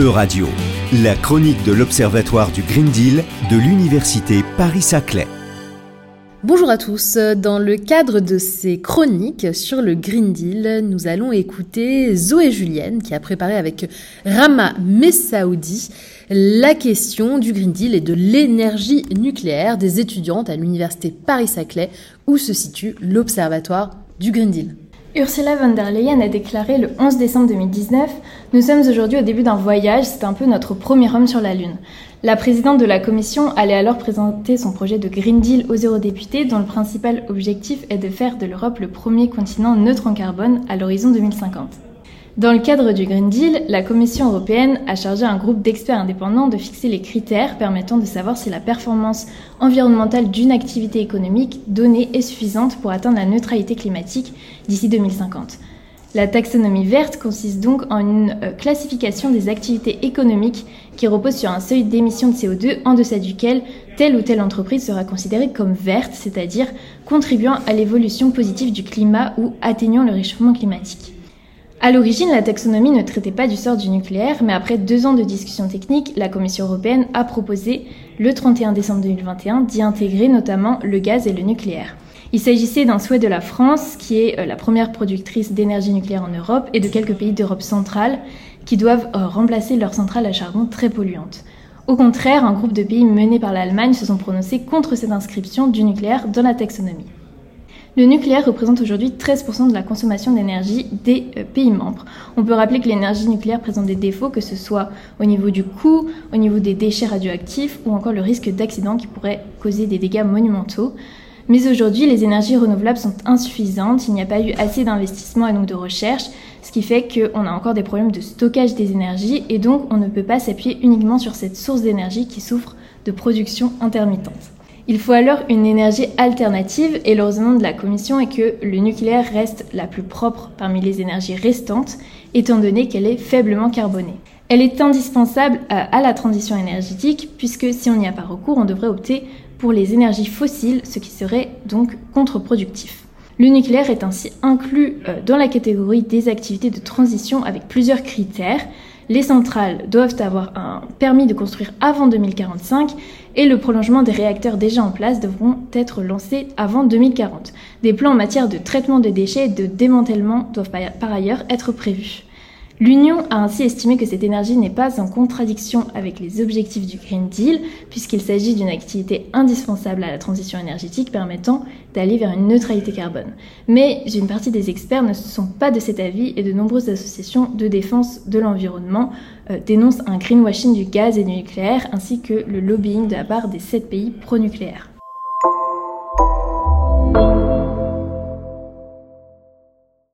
E-Radio, la chronique de l'Observatoire du Green Deal de l'Université Paris-Saclay. Bonjour à tous. Dans le cadre de ces chroniques sur le Green Deal, nous allons écouter Zoé Julienne qui a préparé avec Rama Messaoudi la question du Green Deal et de l'énergie nucléaire des étudiantes à l'Université Paris-Saclay où se situe l'Observatoire du Green Deal. Ursula von der Leyen a déclaré le 11 décembre 2019 Nous sommes aujourd'hui au début d'un voyage, c'est un peu notre premier homme sur la Lune. La présidente de la Commission allait alors présenter son projet de Green Deal aux eurodéputés, dont le principal objectif est de faire de l'Europe le premier continent neutre en carbone à l'horizon 2050. Dans le cadre du Green Deal, la Commission européenne a chargé un groupe d'experts indépendants de fixer les critères permettant de savoir si la performance environnementale d'une activité économique donnée est suffisante pour atteindre la neutralité climatique d'ici 2050. La taxonomie verte consiste donc en une euh, classification des activités économiques qui repose sur un seuil d'émission de CO2 en deçà duquel telle ou telle entreprise sera considérée comme verte, c'est-à-dire contribuant à l'évolution positive du climat ou atteignant le réchauffement climatique. À l'origine, la taxonomie ne traitait pas du sort du nucléaire, mais après deux ans de discussions techniques, la Commission européenne a proposé, le 31 décembre 2021, d'y intégrer notamment le gaz et le nucléaire. Il s'agissait d'un souhait de la France, qui est euh, la première productrice d'énergie nucléaire en Europe, et de quelques pays d'Europe centrale, qui doivent euh, remplacer leurs centrales à charbon très polluantes. Au contraire, un groupe de pays menés par l'Allemagne se sont prononcés contre cette inscription du nucléaire dans la taxonomie. Le nucléaire représente aujourd'hui 13% de la consommation d'énergie des euh, pays membres. On peut rappeler que l'énergie nucléaire présente des défauts, que ce soit au niveau du coût, au niveau des déchets radioactifs ou encore le risque d'accident qui pourrait causer des dégâts monumentaux. Mais aujourd'hui, les énergies renouvelables sont insuffisantes, il n'y a pas eu assez d'investissement et donc de recherche, ce qui fait qu'on a encore des problèmes de stockage des énergies et donc on ne peut pas s'appuyer uniquement sur cette source d'énergie qui souffre de production intermittente. Il faut alors une énergie alternative et le raisonnement de la Commission est que le nucléaire reste la plus propre parmi les énergies restantes, étant donné qu'elle est faiblement carbonée. Elle est indispensable à la transition énergétique puisque si on n'y a pas recours, on devrait opter pour les énergies fossiles, ce qui serait donc contre-productif. Le nucléaire est ainsi inclus euh, dans la catégorie des activités de transition avec plusieurs critères les centrales doivent avoir un permis de construire avant 2045 et le prolongement des réacteurs déjà en place devront être lancés avant 2040. Des plans en matière de traitement des déchets et de démantèlement doivent par ailleurs être prévus. L'Union a ainsi estimé que cette énergie n'est pas en contradiction avec les objectifs du Green Deal, puisqu'il s'agit d'une activité indispensable à la transition énergétique permettant d'aller vers une neutralité carbone. Mais une partie des experts ne sont pas de cet avis et de nombreuses associations de défense de l'environnement euh, dénoncent un greenwashing du gaz et du nucléaire ainsi que le lobbying de la part des sept pays pro-nucléaires.